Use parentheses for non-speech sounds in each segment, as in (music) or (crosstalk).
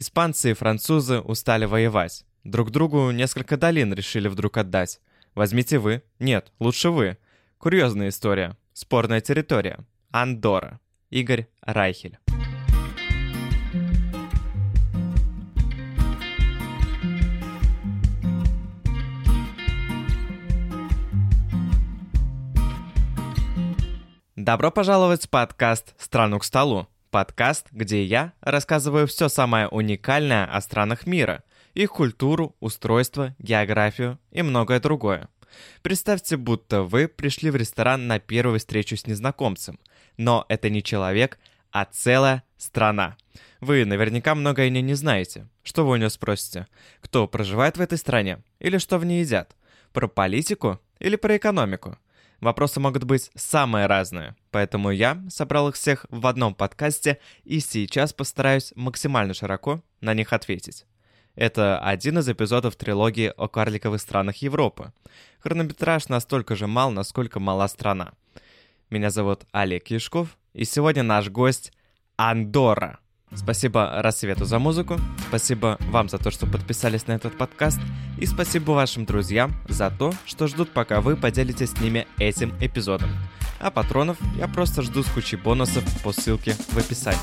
Испанцы и французы устали воевать. Друг другу несколько долин решили вдруг отдать. Возьмите вы. Нет, лучше вы. Курьезная история. Спорная территория. Андора. Игорь Райхель. Добро пожаловать в подкаст «Страну к столу». Подкаст, где я рассказываю все самое уникальное о странах мира, их культуру, устройство, географию и многое другое. Представьте, будто вы пришли в ресторан на первую встречу с незнакомцем, но это не человек, а целая страна. Вы наверняка многое о ней не знаете. Что вы у нее спросите? Кто проживает в этой стране? Или что в ней едят? Про политику или про экономику? Вопросы могут быть самые разные, поэтому я собрал их всех в одном подкасте и сейчас постараюсь максимально широко на них ответить. Это один из эпизодов трилогии о карликовых странах Европы. Хронометраж настолько же мал, насколько мала страна. Меня зовут Олег Яшков, и сегодня наш гость Андора. Спасибо Рассвету за музыку, спасибо вам за то, что подписались на этот подкаст, и спасибо вашим друзьям за то, что ждут, пока вы поделитесь с ними этим эпизодом. А патронов я просто жду с кучей бонусов по ссылке в описании.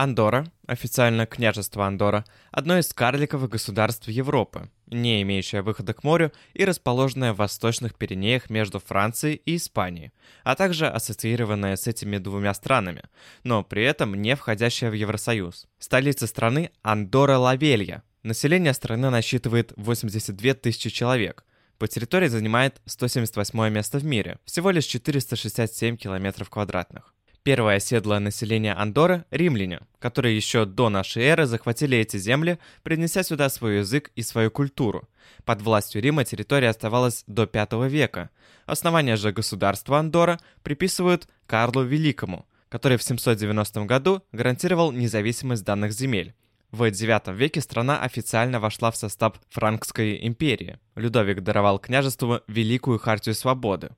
Андора, официально княжество Андора, одно из карликовых государств Европы, не имеющее выхода к морю и расположенное в восточных Пиренеях между Францией и Испанией, а также ассоциированное с этими двумя странами, но при этом не входящее в Евросоюз. Столица страны Андора-Лавелья. Население страны насчитывает 82 тысячи человек. По территории занимает 178 место в мире, всего лишь 467 километров квадратных. Первое оседлое население Андоры – римляне, которые еще до нашей эры захватили эти земли, принеся сюда свой язык и свою культуру. Под властью Рима территория оставалась до V века. Основание же государства Андора приписывают Карлу Великому, который в 790 году гарантировал независимость данных земель. В IX веке страна официально вошла в состав Франкской империи. Людовик даровал княжеству Великую Хартию Свободы.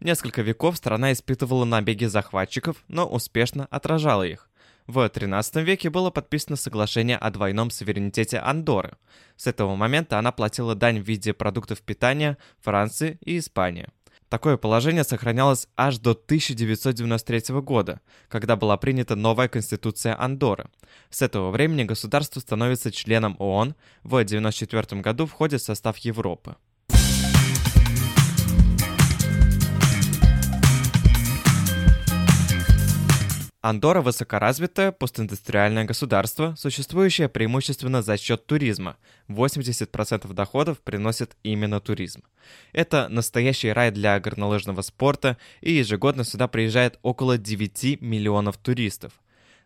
Несколько веков страна испытывала набеги захватчиков, но успешно отражала их. В XIII веке было подписано соглашение о двойном суверенитете Андоры. С этого момента она платила дань в виде продуктов питания Франции и Испании. Такое положение сохранялось аж до 1993 года, когда была принята новая конституция Андоры. С этого времени государство становится членом ООН, в 1994 году входит в состав Европы. Андора – высокоразвитое постиндустриальное государство, существующее преимущественно за счет туризма. 80% доходов приносит именно туризм. Это настоящий рай для горнолыжного спорта, и ежегодно сюда приезжает около 9 миллионов туристов.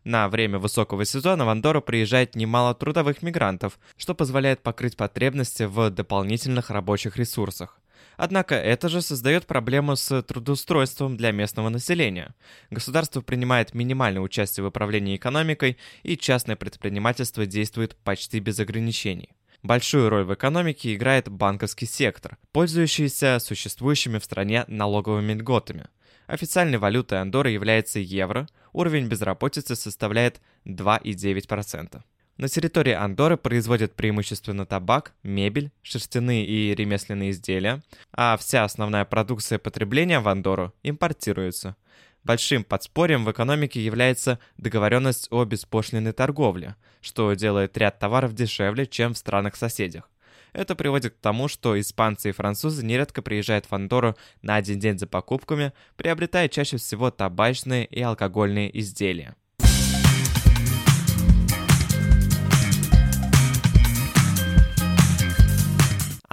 На время высокого сезона в Андору приезжает немало трудовых мигрантов, что позволяет покрыть потребности в дополнительных рабочих ресурсах. Однако это же создает проблему с трудоустройством для местного населения. Государство принимает минимальное участие в управлении экономикой, и частное предпринимательство действует почти без ограничений. Большую роль в экономике играет банковский сектор, пользующийся существующими в стране налоговыми льготами. Официальной валютой Андоры является евро, уровень безработицы составляет 2,9%. На территории Андоры производят преимущественно табак, мебель, шерстяные и ремесленные изделия, а вся основная продукция потребления в Андору импортируется. Большим подспорьем в экономике является договоренность о беспошлиной торговле, что делает ряд товаров дешевле, чем в странах-соседях. Это приводит к тому, что испанцы и французы нередко приезжают в Андору на один день за покупками, приобретая чаще всего табачные и алкогольные изделия.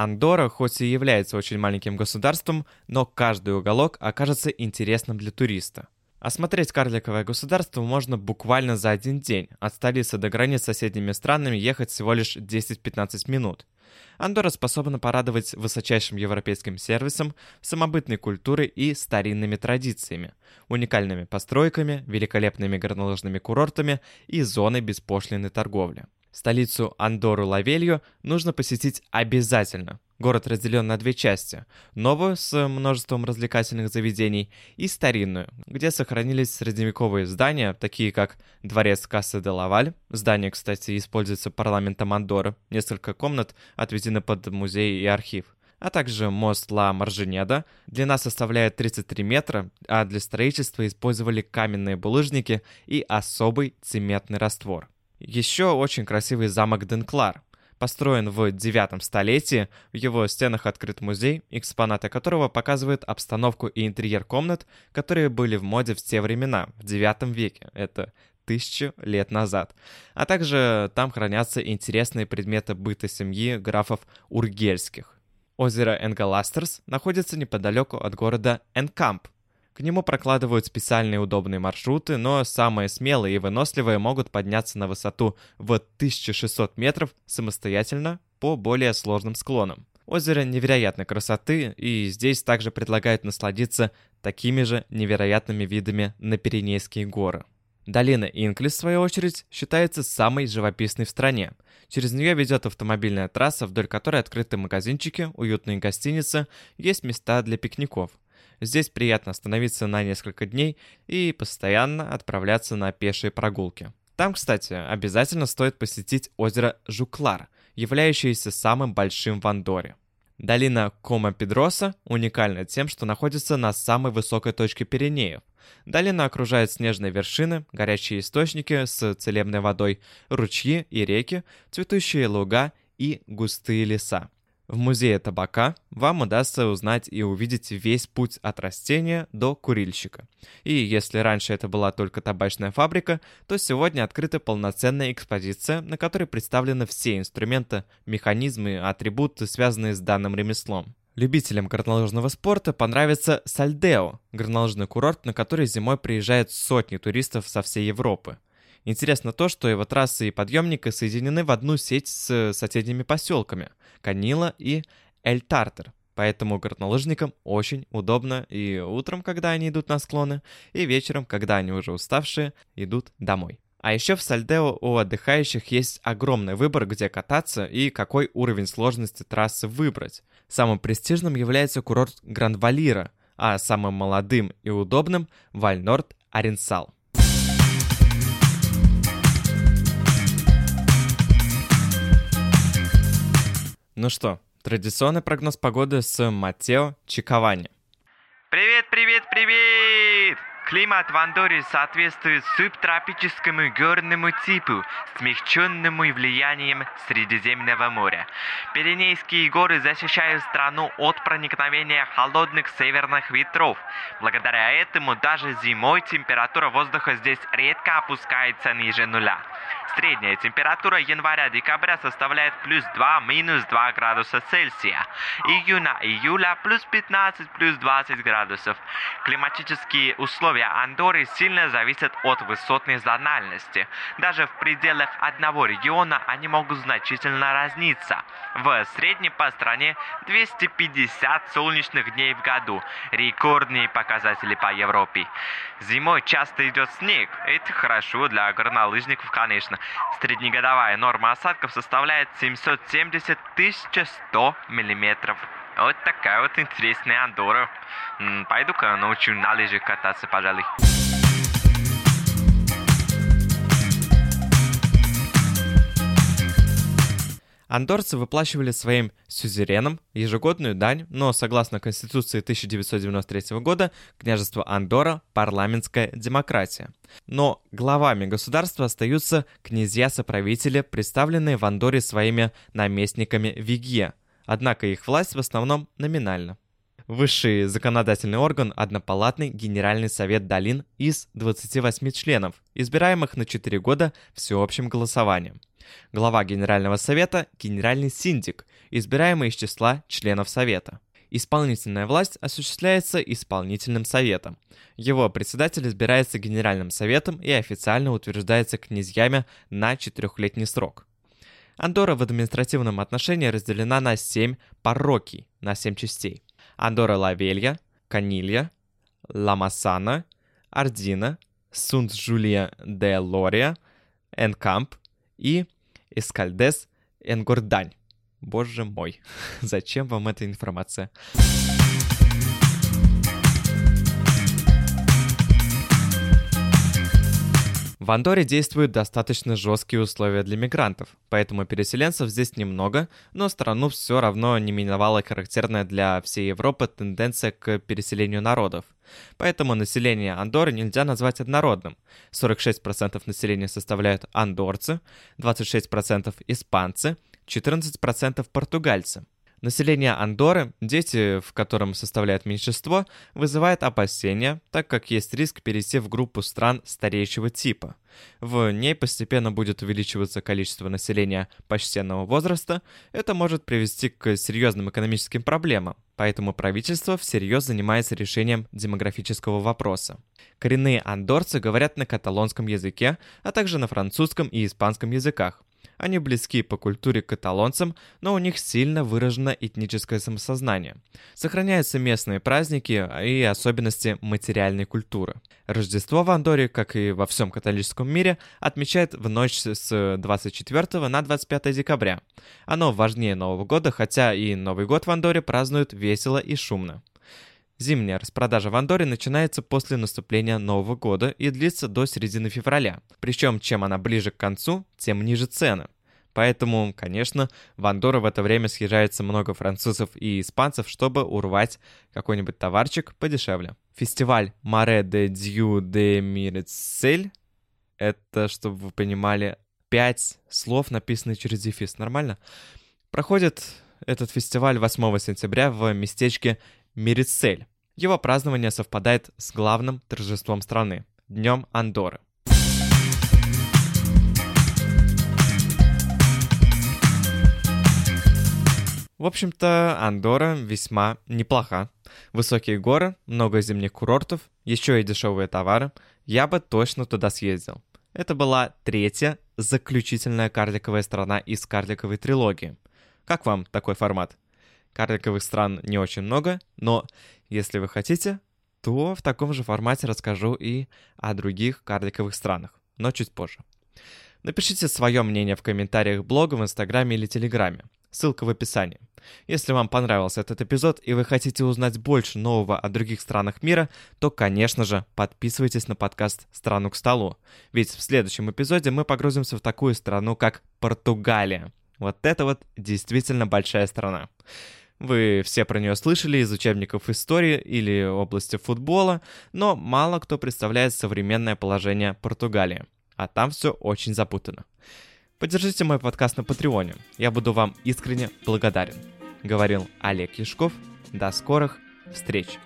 Андора хоть и является очень маленьким государством, но каждый уголок окажется интересным для туриста. Осмотреть карликовое государство можно буквально за один день. От столицы до границ с соседними странами ехать всего лишь 10-15 минут. Андора способна порадовать высочайшим европейским сервисом, самобытной культурой и старинными традициями, уникальными постройками, великолепными горнолыжными курортами и зоной беспошлиной торговли. Столицу Андору-Лавелью нужно посетить обязательно. Город разделен на две части. Новую, с множеством развлекательных заведений, и старинную, где сохранились средневековые здания, такие как дворец Касса де Лаваль. Здание, кстати, используется парламентом Андоры. Несколько комнат отведены под музей и архив а также мост Ла Маржинеда. Длина составляет 33 метра, а для строительства использовали каменные булыжники и особый цементный раствор. Еще очень красивый замок Денклар, построен в девятом столетии. В его стенах открыт музей, экспонаты которого показывают обстановку и интерьер комнат, которые были в моде в те времена, в девятом веке. Это тысячу лет назад. А также там хранятся интересные предметы быта семьи графов Ургельских. Озеро Энгаластерс находится неподалеку от города Энкамп, к нему прокладывают специальные удобные маршруты, но самые смелые и выносливые могут подняться на высоту в 1600 метров самостоятельно по более сложным склонам. Озеро невероятной красоты, и здесь также предлагают насладиться такими же невероятными видами на Пиренейские горы. Долина Инклис, в свою очередь, считается самой живописной в стране. Через нее ведет автомобильная трасса, вдоль которой открыты магазинчики, уютные гостиницы, есть места для пикников – Здесь приятно остановиться на несколько дней и постоянно отправляться на пешие прогулки. Там, кстати, обязательно стоит посетить озеро Жуклар, являющееся самым большим в Андоре. Долина Кома-Педроса уникальна тем, что находится на самой высокой точке Пиренеев. Долина окружает снежные вершины, горячие источники с целебной водой, ручьи и реки, цветущие луга и густые леса. В музее табака вам удастся узнать и увидеть весь путь от растения до курильщика. И если раньше это была только табачная фабрика, то сегодня открыта полноценная экспозиция, на которой представлены все инструменты, механизмы, атрибуты, связанные с данным ремеслом. Любителям горнолыжного спорта понравится Сальдео, горнолыжный курорт, на который зимой приезжают сотни туристов со всей Европы. Интересно то, что его трассы и подъемника соединены в одну сеть с соседними поселками – Канила и Эль-Тартер. Поэтому горнолыжникам очень удобно и утром, когда они идут на склоны, и вечером, когда они уже уставшие, идут домой. А еще в Сальдео у отдыхающих есть огромный выбор, где кататься и какой уровень сложности трассы выбрать. Самым престижным является курорт Гранд-Валира, а самым молодым и удобным – Вальнорд Аренсал. Ну что, традиционный прогноз погоды с Матео Чиковани. Привет, привет, привет! Климат в Андоре соответствует субтропическому горному типу, смягченному влиянием Средиземного моря. Пиренейские горы защищают страну от проникновения холодных северных ветров. Благодаря этому даже зимой температура воздуха здесь редко опускается ниже нуля. Средняя температура января-декабря составляет плюс 2, минус 2 градуса Цельсия. Июня-июля плюс 15, плюс 20 градусов. Климатические условия Андоры сильно зависят от высотной зональности. Даже в пределах одного региона они могут значительно разниться. В среднем по стране 250 солнечных дней в году. Рекордные показатели по Европе. Зимой часто идет снег. Это хорошо для горнолыжников, конечно. Среднегодовая норма осадков составляет 770 100 миллиметров. Вот такая вот интересная Андора. Пойду-ка научу на лыжах кататься, пожалуй. Андорцы выплачивали своим сюзеренам ежегодную дань, но согласно Конституции 1993 года княжество Андора – парламентская демократия. Но главами государства остаются князья-соправители, представленные в Андоре своими наместниками Виге, однако их власть в основном номинальна. Высший законодательный орган – однопалатный Генеральный совет долин из 28 членов, избираемых на 4 года всеобщим голосованием. Глава Генерального совета – генеральный синдик, избираемый из числа членов совета. Исполнительная власть осуществляется исполнительным советом. Его председатель избирается Генеральным советом и официально утверждается князьями на четырехлетний срок. Андора в административном отношении разделена на семь паррокий, на семь частей. Андора Лавелья, Канилья, Ламасана, Ардина, Сунт-Жулия де Лория, Энкамп и Эскальдес Энгордань. Боже мой, (laughs) зачем вам эта информация? В Андоре действуют достаточно жесткие условия для мигрантов, поэтому переселенцев здесь немного, но страну все равно не миновала характерная для всей Европы тенденция к переселению народов. Поэтому население Андоры нельзя назвать однородным. 46% населения составляют андорцы, 26% испанцы, 14% португальцы. Население Андоры, дети, в котором составляет меньшинство, вызывает опасения, так как есть риск перейти в группу стран стареющего типа. В ней постепенно будет увеличиваться количество населения почтенного возраста, это может привести к серьезным экономическим проблемам, поэтому правительство всерьез занимается решением демографического вопроса. Коренные андорцы говорят на каталонском языке, а также на французском и испанском языках. Они близки по культуре к каталонцам, но у них сильно выражено этническое самосознание. Сохраняются местные праздники и особенности материальной культуры. Рождество в Андоре, как и во всем католическом мире, отмечает в ночь с 24 на 25 декабря. Оно важнее Нового года, хотя и Новый год в Андоре празднуют весело и шумно. Зимняя распродажа в Андоре начинается после наступления Нового года и длится до середины февраля. Причем, чем она ближе к концу, тем ниже цены. Поэтому, конечно, в Андору в это время съезжается много французов и испанцев, чтобы урвать какой-нибудь товарчик подешевле. Фестиваль Маре де Дью де Мирецель — это, чтобы вы понимали, пять слов, написанные через дефис. Нормально? Проходит этот фестиваль 8 сентября в местечке Мирицель. Его празднование совпадает с главным торжеством страны – Днем Андоры. В общем-то, Андора весьма неплоха. Высокие горы, много зимних курортов, еще и дешевые товары. Я бы точно туда съездил. Это была третья заключительная карликовая страна из карликовой трилогии. Как вам такой формат? Карликовых стран не очень много, но если вы хотите, то в таком же формате расскажу и о других карликовых странах, но чуть позже. Напишите свое мнение в комментариях блога, в Инстаграме или Телеграме. Ссылка в описании. Если вам понравился этот эпизод и вы хотите узнать больше нового о других странах мира, то, конечно же, подписывайтесь на подкаст «Страну к столу». Ведь в следующем эпизоде мы погрузимся в такую страну, как Португалия. Вот это вот действительно большая страна. Вы все про нее слышали из учебников истории или области футбола, но мало кто представляет современное положение Португалии. А там все очень запутано. Поддержите мой подкаст на Патреоне. Я буду вам искренне благодарен. Говорил Олег Яшков. До скорых встреч!